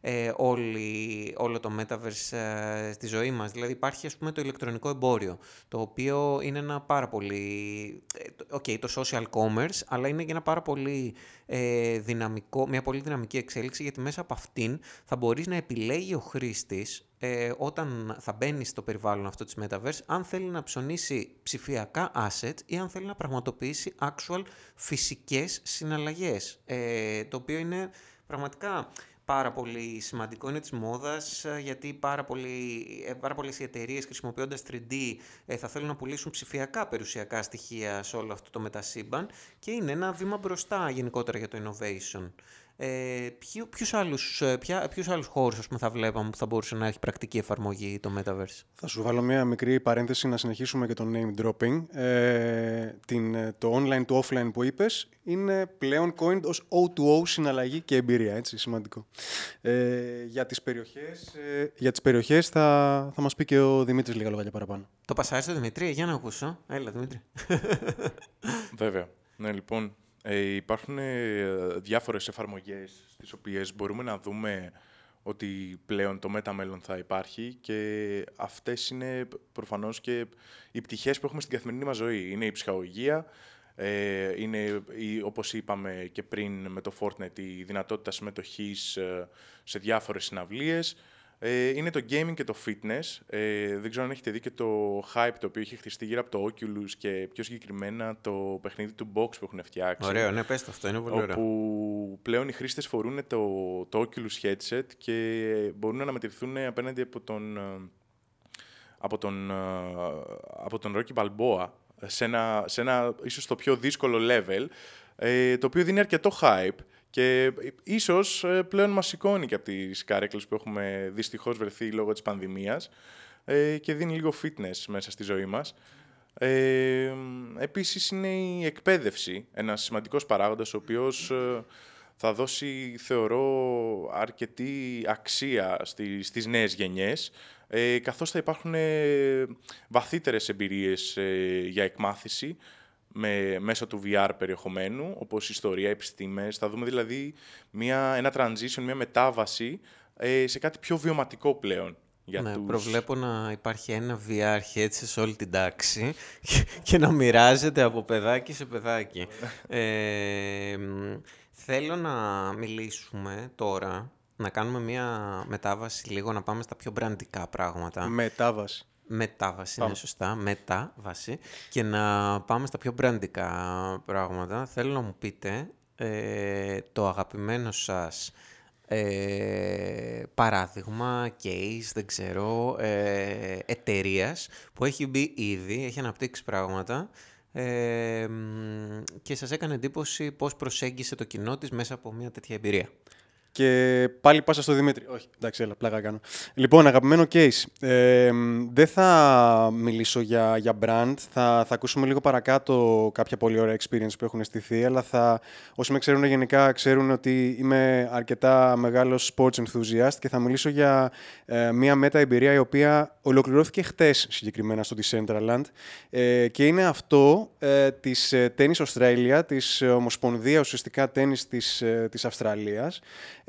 ε, όλη, όλο το Metaverse ε, στη ζωή μας. Δηλαδή υπάρχει ας πούμε το ηλεκτρονικό εμπόριο, το οποίο είναι ένα πάρα πολύ, okay, το social commerce, αλλά είναι και ένα πάρα πολύ ε, δυναμικό, μια πολύ δυναμική εξέλιξη, γιατί μέσα από αυτήν θα μπορείς να επιλέγει ο χρήστης ε, όταν θα μπαίνει στο περιβάλλον αυτό της Metaverse, αν θέλει να ψωνίσει ψηφιακά assets ή αν θέλει να πραγματοποιήσει actual φυσικές συναλλαγές. Ε, το οποίο είναι πραγματικά πάρα πολύ σημαντικό, είναι της μόδας, ε, γιατί πάρα, πολύ, ε, πάρα πολλές οι εταιρείες χρησιμοποιώντας 3D ε, θα θέλουν να πουλήσουν ψηφιακά περιουσιακά στοιχεία σε όλο αυτό το μετασύμπαν και είναι ένα βήμα μπροστά γενικότερα για το innovation. Ε, ποιου, ποιους, άλλους, ε, ποια, ποιους άλλους χώρους ας πούμε, θα βλέπαμε που θα μπορούσε να έχει πρακτική εφαρμογή το Metaverse;
Θα σου βάλω μια μικρή παρένθεση να συνεχίσουμε και το name dropping. Ε, την, ε, το online to offline που είπες είναι πλέον coined ως O2O συναλλαγή και εμπειρία, έτσι, σημαντικό. Ε, για τις περιοχές, ε, για τις περιοχές θα, θα μας πει και ο Δημήτρης λίγα λόγια παραπάνω.
Το πασάρι στο Δημήτρη, για να ακούσω. Έλα, Δημήτρη.
Βέβαια. Ναι, λοιπόν, ε, υπάρχουν ε, διάφορες εφαρμογές στις οποίες μπορούμε να δούμε ότι πλέον το μεταμέλλον θα υπάρχει και αυτές είναι προφανώς και οι πτυχές που έχουμε στην καθημερινή μας ζωή. Είναι η ψυχαγωγία, ε, είναι, η, όπως είπαμε και πριν με το Fortnite, η δυνατότητα συμμετοχής ε, σε διάφορες συναυλίες, ε, είναι το gaming και το fitness. Ε, δεν ξέρω αν έχετε δει και το hype το οποίο έχει χτιστεί γύρω από το Oculus και πιο συγκεκριμένα το παιχνίδι του Box που έχουν φτιάξει.
Ωραίο, ναι, πες το αυτό, είναι πολύ ωραίο.
Όπου πλέον οι χρήστες φορούν το, το Oculus headset και μπορούν να αναμετρηθούν απέναντι από τον, ε, από τον, ε, από τον Rocky Balboa σε ένα, σε ένα ίσως το πιο δύσκολο level, ε, το οποίο δίνει αρκετό hype. Και ίσως ε, πλέον μας σηκώνει και από τις κάρεκλες που έχουμε δυστυχώς βρεθεί λόγω της πανδημίας ε, και δίνει λίγο fitness μέσα στη ζωή μας. Ε, επίσης είναι η εκπαίδευση, ένας σημαντικός παράγοντας ο οποίος ε, θα δώσει, θεωρώ, αρκετή αξία στις, στις νέες γενιές, ε, καθώς θα υπάρχουν βαθύτερες εμπειρίες για εκμάθηση, με, μέσω του VR περιεχομένου, όπως ιστορία, επιστήμες. Θα δούμε δηλαδή μια, ένα transition, μια μετάβαση ε, σε κάτι πιο βιωματικό πλέον. Για
ναι,
τους...
προβλέπω να υπάρχει ένα VR headset σε όλη την τάξη [laughs] και, να μοιράζεται από παιδάκι σε παιδάκι. [laughs] ε, θέλω να μιλήσουμε τώρα, να κάνουμε μια μετάβαση λίγο, να πάμε στα πιο μπραντικά πράγματα.
Μετάβαση
μετάβαση, είναι σωστά, μετάβαση και να πάμε στα πιο μπραντικά πράγματα. Θέλω να μου πείτε ε, το αγαπημένο σας ε, παράδειγμα, case, δεν ξέρω, ε, εταιρείας που έχει μπει ήδη, έχει αναπτύξει πράγματα ε, και σας έκανε εντύπωση πώς προσέγγισε το κοινό της μέσα από μια τέτοια εμπειρία.
Και πάλι πάσα στο Δημήτρη. Όχι, εντάξει, έλα, πλάκα κάνω. Λοιπόν, αγαπημένο case. Ε, δεν θα μιλήσω για, για brand. Θα, θα ακούσουμε λίγο παρακάτω κάποια πολύ ωραία experience που έχουν στηθεί, αλλά θα, όσοι με ξέρουν γενικά ξέρουν ότι είμαι αρκετά μεγάλος sports enthusiast και θα μιλήσω για ε, μια μέτα εμπειρία η οποία ολοκληρώθηκε χτες συγκεκριμένα στο Decentraland ε, και είναι αυτό ε, της ε, Tennis Australia, της Ομοσπονδία ουσιαστικά Tennis της, ε, της Αυστραλίας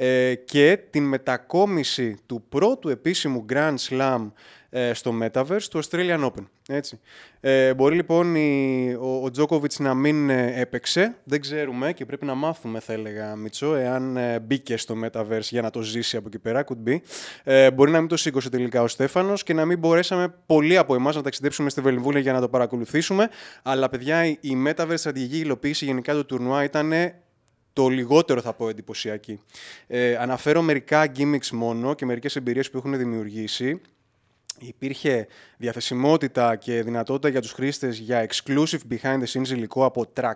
ε, και την μετακόμιση του πρώτου επίσημου Grand Slam ε, στο Metaverse του Australian Open. Έτσι. Ε, μπορεί λοιπόν η, ο, ο Τζόκοβιτς να μην ε, έπαιξε, δεν ξέρουμε και πρέπει να μάθουμε θα έλεγα Μιτσό, εάν ε, μπήκε στο Metaverse για να το ζήσει από εκεί πέρα, could be. Ε, μπορεί να μην το σήκωσε τελικά ο Στέφανος και να μην μπορέσαμε πολλοί από εμάς να ταξιδέψουμε στη Βελβούλη για να το παρακολουθήσουμε, αλλά παιδιά η, η Metaverse στρατηγική υλοποίηση γενικά του τουρνουά ήταν το λιγότερο θα πω εντυπωσιακή. Ε, αναφέρω μερικά gimmicks μόνο και μερικές εμπειρίες που έχουν δημιουργήσει. υπήρχε διαθεσιμότητα και δυνατότητα για τους χρήστες για exclusive behind the scenes υλικό από 300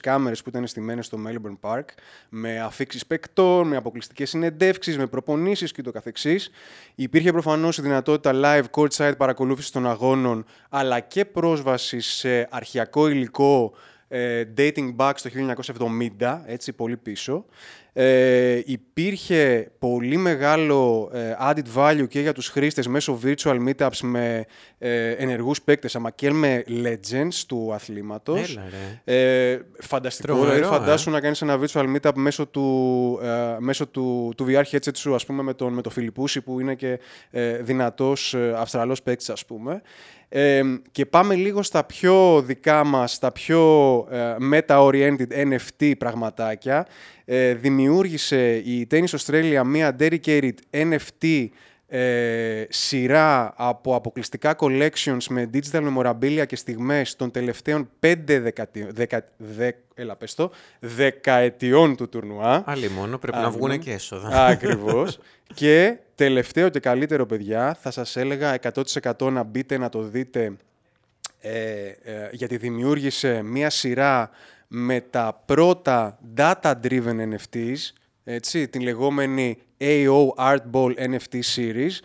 κάμερες που ήταν στημένες στο Melbourne Park με αφήξεις παικτών, με αποκλειστικές συνεντεύξεις, με προπονήσεις και το καθεξής. Υπήρχε προφανώς η δυνατότητα live courtside παρακολούθησης των αγώνων αλλά και πρόσβαση σε αρχιακό υλικό ε, dating back στο 1970, έτσι πολύ πίσω. Ε, υπήρχε πολύ μεγάλο ε, added value και για τους χρήστες μέσω virtual meetups με ε, ενεργούς παίκτες, αλλά και με legends του αθλήματος.
Ε,
φανταστικό, δηλαδή φαντάσου να κάνεις ένα virtual meetup μέσω του, μέσω του, του VR headset σου, ας πούμε, με τον, με τον Φιλιππούση, που είναι και δυνατός Αυστραλός παίκτης, ας πούμε και πάμε λίγο στα πιο δικά μας, στα πιο ε, meta-oriented NFT πραγματάκια. Ε, δημιούργησε η Tennis Australia μία dedicated NFT ε, σειρά από αποκλειστικά collections με digital memorabilia και στιγμές των τελευταίων πέντε δεκαετιών, δεκα, έλα πες το, δεκαετιών του τουρνουά.
Άλλη μόνο, πρέπει να βγουν και έσοδα.
Ακριβώς. και τελευταίο και καλύτερο, παιδιά, θα σας έλεγα 100% να μπείτε να το δείτε ε, ε, γιατί δημιούργησε μία σειρά με τα πρώτα data-driven NFTs, έτσι, την λεγόμενη AO Art Ball NFT Series,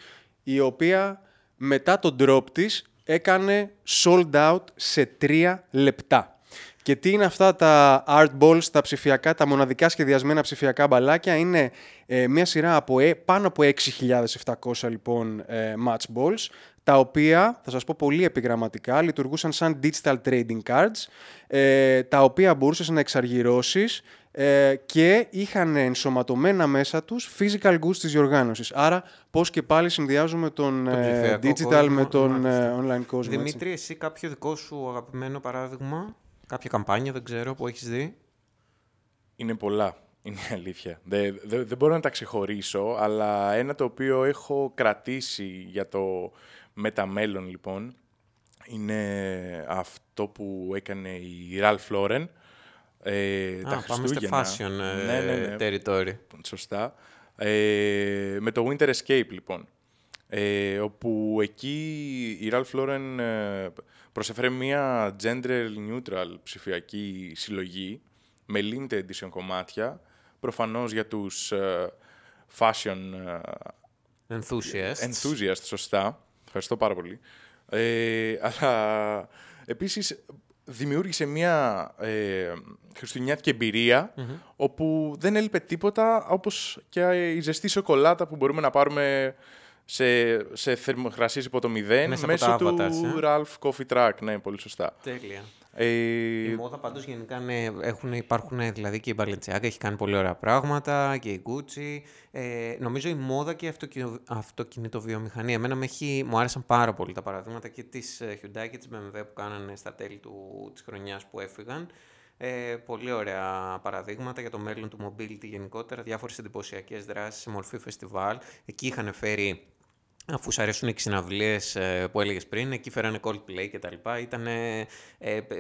η οποία μετά τον drop της έκανε sold out σε τρία λεπτά. Και τι είναι αυτά τα art balls, τα ψηφιακά, τα μοναδικά σχεδιασμένα ψηφιακά μπαλάκια; Είναι ε, μια σειρά από ε, πάνω από 6.700 λοιπόν ε, match balls, τα οποία, θα σας πω πολύ επιγραμματικά, λειτουργούσαν σαν digital trading cards, ε, τα οποία μπορούσες να εξαργυρώσεις ε, και είχαν ενσωματωμένα μέσα τους physical goods της διοργάνωσης. Άρα, πώς και πάλι συνδυάζουμε τον, ε, digital με τον ε, online κόσμο.
Δημήτρη, εσύ κάποιο δικό σου αγαπημένο παράδειγμα, κάποια καμπάνια, δεν ξέρω, που έχεις δει;
Είναι πολλά. Είναι η αλήθεια. Δεν, δεν, δεν μπορώ να τα ξεχωρίσω, αλλά ένα το οποίο έχω κρατήσει για το μεταμέλλον, λοιπόν, είναι αυτό που έκανε η Ralph Lauren,
ε, Α, τα πάμε στο fashion ναι, ναι, ναι. territory.
Σωστά. Ε, με το Winter Escape, λοιπόν. Ε, όπου εκεί η Ralph Lauren ε, προσέφερε μια gender neutral ψηφιακή συλλογή με limited edition κομμάτια, προφανώς για τους ε, fashion
enthusiasts.
enthusiasts, σωστά. Ευχαριστώ πάρα πολύ. Ε, αλλά επίσης δημιούργησε μια ε, χριστουγεννιάτικη όπου δεν έλειπε τίποτα, όπως και η ζεστή σοκολάτα που μπορούμε να πάρουμε σε, σε θερμοκρασίες υπό το μηδέν μέσω του ε; Ralph Coffee Truck. Ναι, πολύ σωστά.
Τέλεια. Ε... Η μόδα πάντως γενικά ναι, έχουν, υπάρχουν δηλαδή και η Balenciaga έχει κάνει πολύ ωραία πράγματα και η Gucci. Ε, νομίζω η μόδα και η αυτοκινητο, αυτοκινητοβιομηχανία. Εμένα με έχει, μου άρεσαν πάρα πολύ τα παραδείγματα και της ε, Hyundai και της BMW που κάνανε στα τέλη του, της χρονιάς που έφυγαν. Ε, πολύ ωραία παραδείγματα για το μέλλον του mobility γενικότερα, διάφορες εντυπωσιακές δράσεις σε μορφή φεστιβάλ. Εκεί είχαν φέρει αφού σου αρέσουν οι συναυλίε ε, που έλεγες πριν, εκεί φέρανε Coldplay και τα λοιπά. Ήταν ε,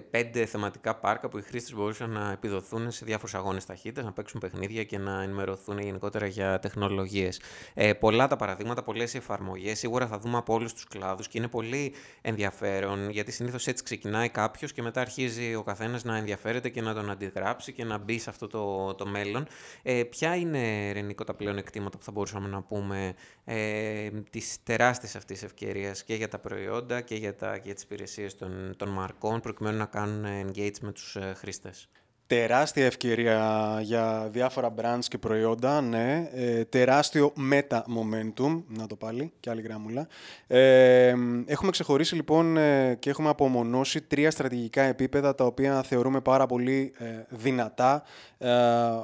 πέντε θεματικά πάρκα που οι χρήστες μπορούσαν να επιδοθούν σε διάφορους αγώνες ταχύτητας, να παίξουν παιχνίδια και να ενημερωθούν γενικότερα για τεχνολογίες. Ε, πολλά τα παραδείγματα, πολλές οι εφαρμογές. Σίγουρα θα δούμε από όλους τους κλάδους και είναι πολύ ενδιαφέρον γιατί συνήθως έτσι ξεκινάει κάποιος και μετά αρχίζει ο καθένας να ενδιαφέρεται και να τον αντιγράψει και να μπει σε αυτό το, το μέλλον. Ε, ποια είναι, Ρενίκο, τα πλέον εκτήματα που θα μπορούσαμε να πούμε ε, της τεράστιας αυτής ευκαιρίας και για τα προϊόντα και για, τα, για τις υπηρεσίες των, των μαρκών προκειμένου να κάνουν engage με τους ε, χρήστες
τεράστια ευκαιρία για διάφορα brands και προϊόντα, ναι. Ε, τεράστιο meta momentum, να το πάλι, και άλλη γράμμουλα. Ε, έχουμε ξεχωρίσει λοιπόν ε, και έχουμε απομονώσει τρία στρατηγικά επίπεδα τα οποία θεωρούμε πάρα πολύ ε, δυνατά, ε,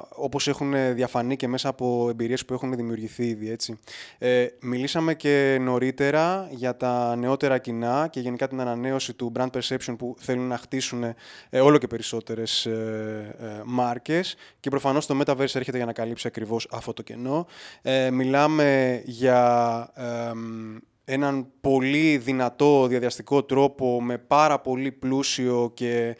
όπως έχουν διαφανεί και μέσα από εμπειρίες που έχουν δημιουργηθεί ήδη, έτσι. Ε, μιλήσαμε και νωρίτερα για τα νεότερα κοινά και γενικά την ανανέωση του brand perception που θέλουν να χτίσουν όλο και περισσότερες ε, ε, μάρκες και προφανώς το Metaverse έρχεται για να καλύψει ακριβώς αυτό το κενό. Ε, μιλάμε για έναν πολύ δυνατό διαδιαστικό τρόπο με πάρα πολύ πλούσιο και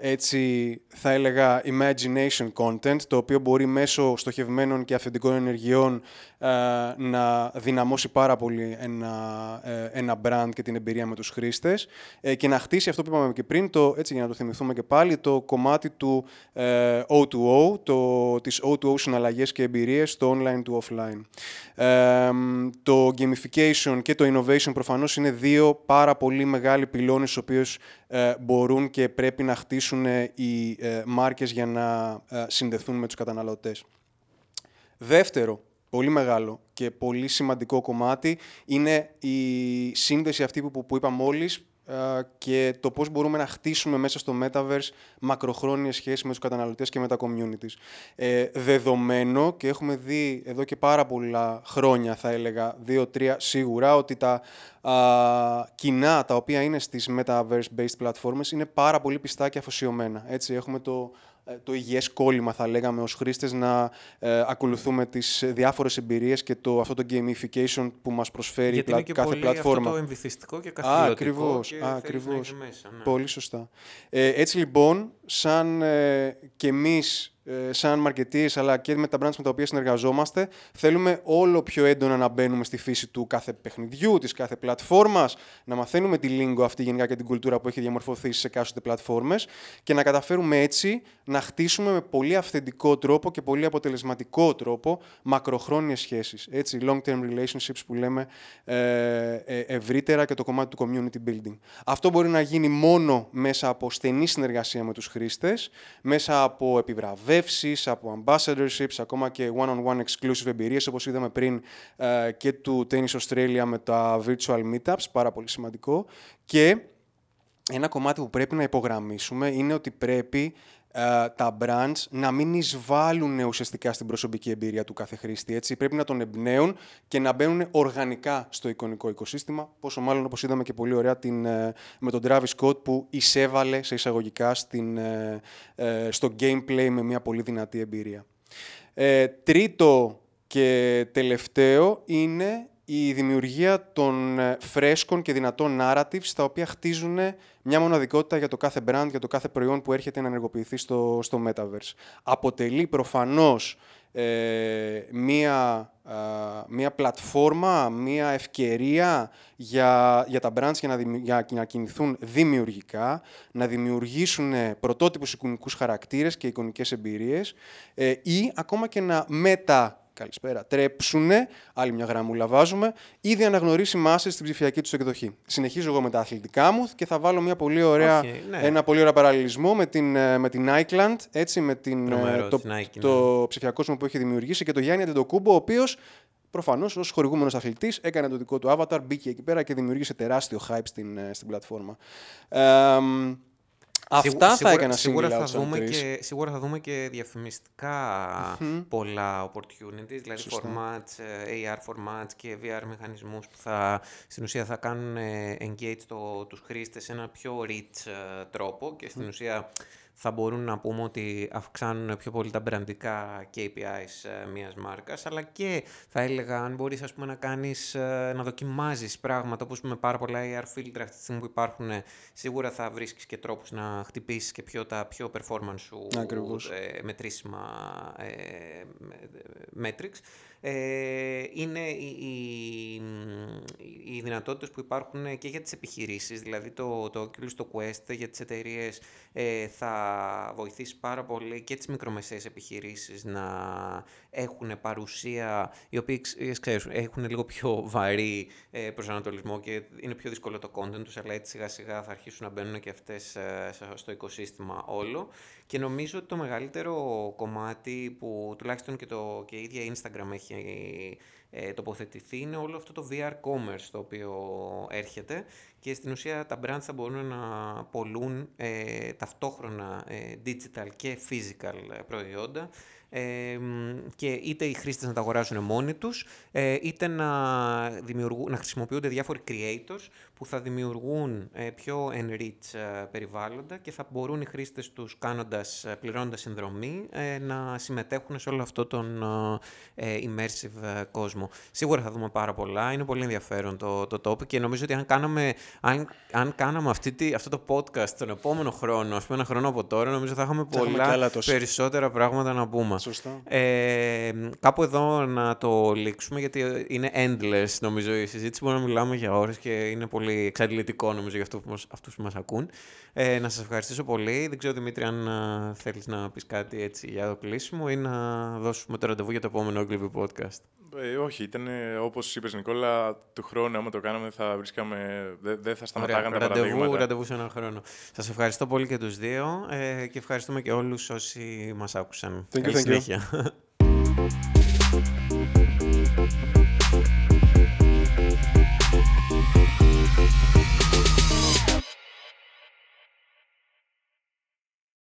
έτσι θα έλεγα imagination content το οποίο μπορεί μέσω στοχευμένων και αυθεντικών ενεργειών να δυναμώσει πάρα πολύ ένα, ένα brand και την εμπειρία με τους χρήστες και να χτίσει αυτό που είπαμε και πριν, το, έτσι για να το θυμηθούμε και πάλι, το κομμάτι του O2O, το, τις O2O συναλλαγές και εμπειρίες, το online του offline. το gamification και το innovation προφανώς είναι δύο πάρα πολύ μεγάλοι πυλώνες στους οποίους ε, μπορούν και πρέπει να χτίσουν ε, οι ε, μάρκες για να συνδεθούν με τους καταναλωτές. Δεύτερο, πολύ μεγάλο και πολύ σημαντικό κομμάτι είναι η σύνδεση αυτή που, που είπα μόλις και το πώς μπορούμε να χτίσουμε μέσα στο Metaverse μακροχρόνιες σχέσεις με τους καταναλωτές και με τα communities. Ε, δεδομένο και έχουμε δει εδώ και πάρα πολλά χρόνια θα έλεγα, δύο-τρία σίγουρα, ότι τα α, κοινά τα οποία είναι στις Metaverse-based platforms είναι πάρα πολύ πιστά και αφοσιωμένα. Έτσι, έχουμε το ε, το υγιές κόλλημα, θα λέγαμε, ως χρήστες να ε, ακολουθούμε τις διάφορες εμπειρίες και το, αυτό το gamification που μας προσφέρει
Γιατί
πλα,
είναι και
κάθε
πολύ
πλατφόρμα.
Αυτό το εμβυθιστικό και καθηλωτικό.
ακριβώς,
και
α,
ακριβώς.
ακριβώς.
ναι.
Πολύ σωστά. Ε, έτσι λοιπόν, σαν ε, και εμείς ε, σαν marketeers αλλά και με τα brands με τα οποία συνεργαζόμαστε, θέλουμε όλο πιο έντονα να μπαίνουμε στη φύση του κάθε παιχνιδιού, της κάθε πλατφόρμας, να μαθαίνουμε τη lingo αυτή γενικά και την κουλτούρα που έχει διαμορφωθεί σε εκάστοτε πλατφόρμες και να καταφέρουμε έτσι να χτίσουμε με πολύ αυθεντικό τρόπο και πολύ αποτελεσματικό τρόπο μακροχρόνιες σχέσεις. Έτσι, long-term relationships που λέμε ε, ε, ευρύτερα και το κομμάτι του community building. Αυτό μπορεί να γίνει μόνο μέσα από στενή συνεργασία με τους χρήστες, μέσα από επιβραβεύσεις, από ambassadorships, ακόμα και one-on-one exclusive εμπειρίες, όπως είδαμε πριν ε, και του Tennis Australia με τα virtual meetups, πάρα πολύ σημαντικό. Και ένα κομμάτι που πρέπει να υπογραμμίσουμε είναι ότι πρέπει ε, τα brands να μην εισβάλλουν ουσιαστικά στην προσωπική εμπειρία του κάθε χρήστη. Έτσι. Πρέπει να τον εμπνέουν και να μπαίνουν οργανικά στο εικονικό οικοσύστημα, πόσο μάλλον όπως είδαμε και πολύ ωραία την, ε, με τον Travis Scott που εισέβαλε σε εισαγωγικά στην, ε, στο gameplay με μια πολύ δυνατή εμπειρία. τρίτο και τελευταίο είναι η δημιουργία των ε, φρέσκων και δυνατών narratives τα οποία χτίζουν μια μοναδικότητα για το κάθε brand, για το κάθε προϊόν που έρχεται να ενεργοποιηθεί στο, στο Metaverse. Αποτελεί προφανώς ε, μια, μια πλατφόρμα, μια ευκαιρία για, για τα brands για να, για να κινηθούν δημιουργικά, να δημιουργήσουν πρωτότυπους εικονικούς χαρακτήρες και εικονικές εμπειρίες ε, ή ακόμα και να μετα καλησπέρα, τρέψουν, άλλη μια γραμμούλα βάζουμε, ήδη αναγνωρίσει μάσε στην ψηφιακή τους εκδοχή. Συνεχίζω εγώ με τα αθλητικά μου και θα βάλω μια πολύ ωραία, ναι. ένα πολύ ωραίο παραλληλισμό με την, ε, με την Nikeland, έτσι, με την, ε, το, το ναι. ψηφιακό κόσμο που έχει δημιουργήσει και το Γιάννη Αντετοκούμπο, ο οποίος προφανώς ως χορηγούμενος αθλητής έκανε το δικό του avatar, μπήκε εκεί πέρα και δημιούργησε τεράστιο hype στην, ε, στην πλατφόρμα. Ε, Αυτά θα έκανα
σίγουρα θα, δούμε και, σίγουρα θα δούμε και διαφημιστικά πολλά opportunities, δηλαδή formats, ε, AR formats και VR μηχανισμούς που θα, στην ουσία θα κάνουν ε, engage το, τους χρήστες σε ένα πιο rich ε, τρόπο και στην ουσία θα μπορούν να πούμε ότι αυξάνουν πιο πολύ τα μπραντικά KPIs ε, μιας μάρκας, αλλά και θα έλεγα αν μπορείς ας πούμε, να, κάνεις, ε, να δοκιμάζεις πράγματα όπως με πάρα πολλά AR filter αυτή τη στιγμή που υπάρχουν, σίγουρα θα βρίσκεις και τρόπους να χτυπήσεις και πιο τα πιο performance σου ε, μετρήσιμα ε, metrics ε, είναι οι, οι, οι δυνατότητες που υπάρχουν και για τις επιχειρήσεις. Δηλαδή το, το Oculus, Quest για τις εταιρείες ε, θα βοηθήσει πάρα πολύ και τις μικρομεσαίες επιχειρήσεις να έχουν παρουσία, οι οποίες ξέρουν, έχουν λίγο πιο βαρύ ε, προσανατολισμό και είναι πιο δύσκολο το content τους, αλλά έτσι σιγά σιγά θα αρχίσουν να μπαίνουν και αυτές ε, στο οικοσύστημα όλο. Και νομίζω ότι το μεγαλύτερο κομμάτι που τουλάχιστον και, το, και η ίδια Instagram έχει ε, τοποθετηθεί είναι όλο αυτό το VR commerce το οποίο έρχεται και στην ουσία τα brands θα μπορούν να πολλούν ε, ταυτόχρονα ε, digital και physical προϊόντα και είτε οι χρήστες να τα αγοράζουν μόνοι τους, ε, είτε να, να χρησιμοποιούνται διάφοροι creators που θα δημιουργούν ε, πιο enrich ε, περιβάλλοντα και θα μπορούν οι χρήστες τους κάνοντας, πληρώνοντας συνδρομή να συμμετέχουν σε όλο αυτό τον immersive κόσμο. Σίγουρα θα δούμε πάρα πολλά, είναι πολύ ενδιαφέρον το, το topic και νομίζω ότι αν κάναμε, αν, αν κάναμε αυτή, αυτό το podcast τον επόμενο χρόνο, ας πούμε ένα χρόνο από τώρα, νομίζω θα είχαμε πολλά περισσότερα πράγματα να πούμε.
Σωστά.
Ε, κάπου εδώ να το λήξουμε, γιατί είναι endless νομίζω η συζήτηση. Μπορούμε να μιλάμε για ώρες και είναι πολύ εξαντλητικό νομίζω για αυτούς που μας, αυτούς που μας ακούν. Ε, να σας ευχαριστήσω πολύ. Δεν ξέρω, Δημήτρη, αν α, θέλεις να πεις κάτι έτσι για το κλείσιμο ή να δώσουμε το ραντεβού για το επόμενο Ogilvy Podcast.
Ε, όχι, ήταν όπως είπες Νικόλα, του χρόνου, άμα το κάναμε, θα βρίσκαμε. Δεν δε θα σταματάγαν
Ωραία,
τα
ραντεβού,
παραδείγματα.
Ραντεβού σε έναν χρόνο. Σας ευχαριστώ πολύ και τους δύο ε, και ευχαριστούμε και όλους όσοι μας άκουσαν.
Thank you, thank you.
συνέχεια.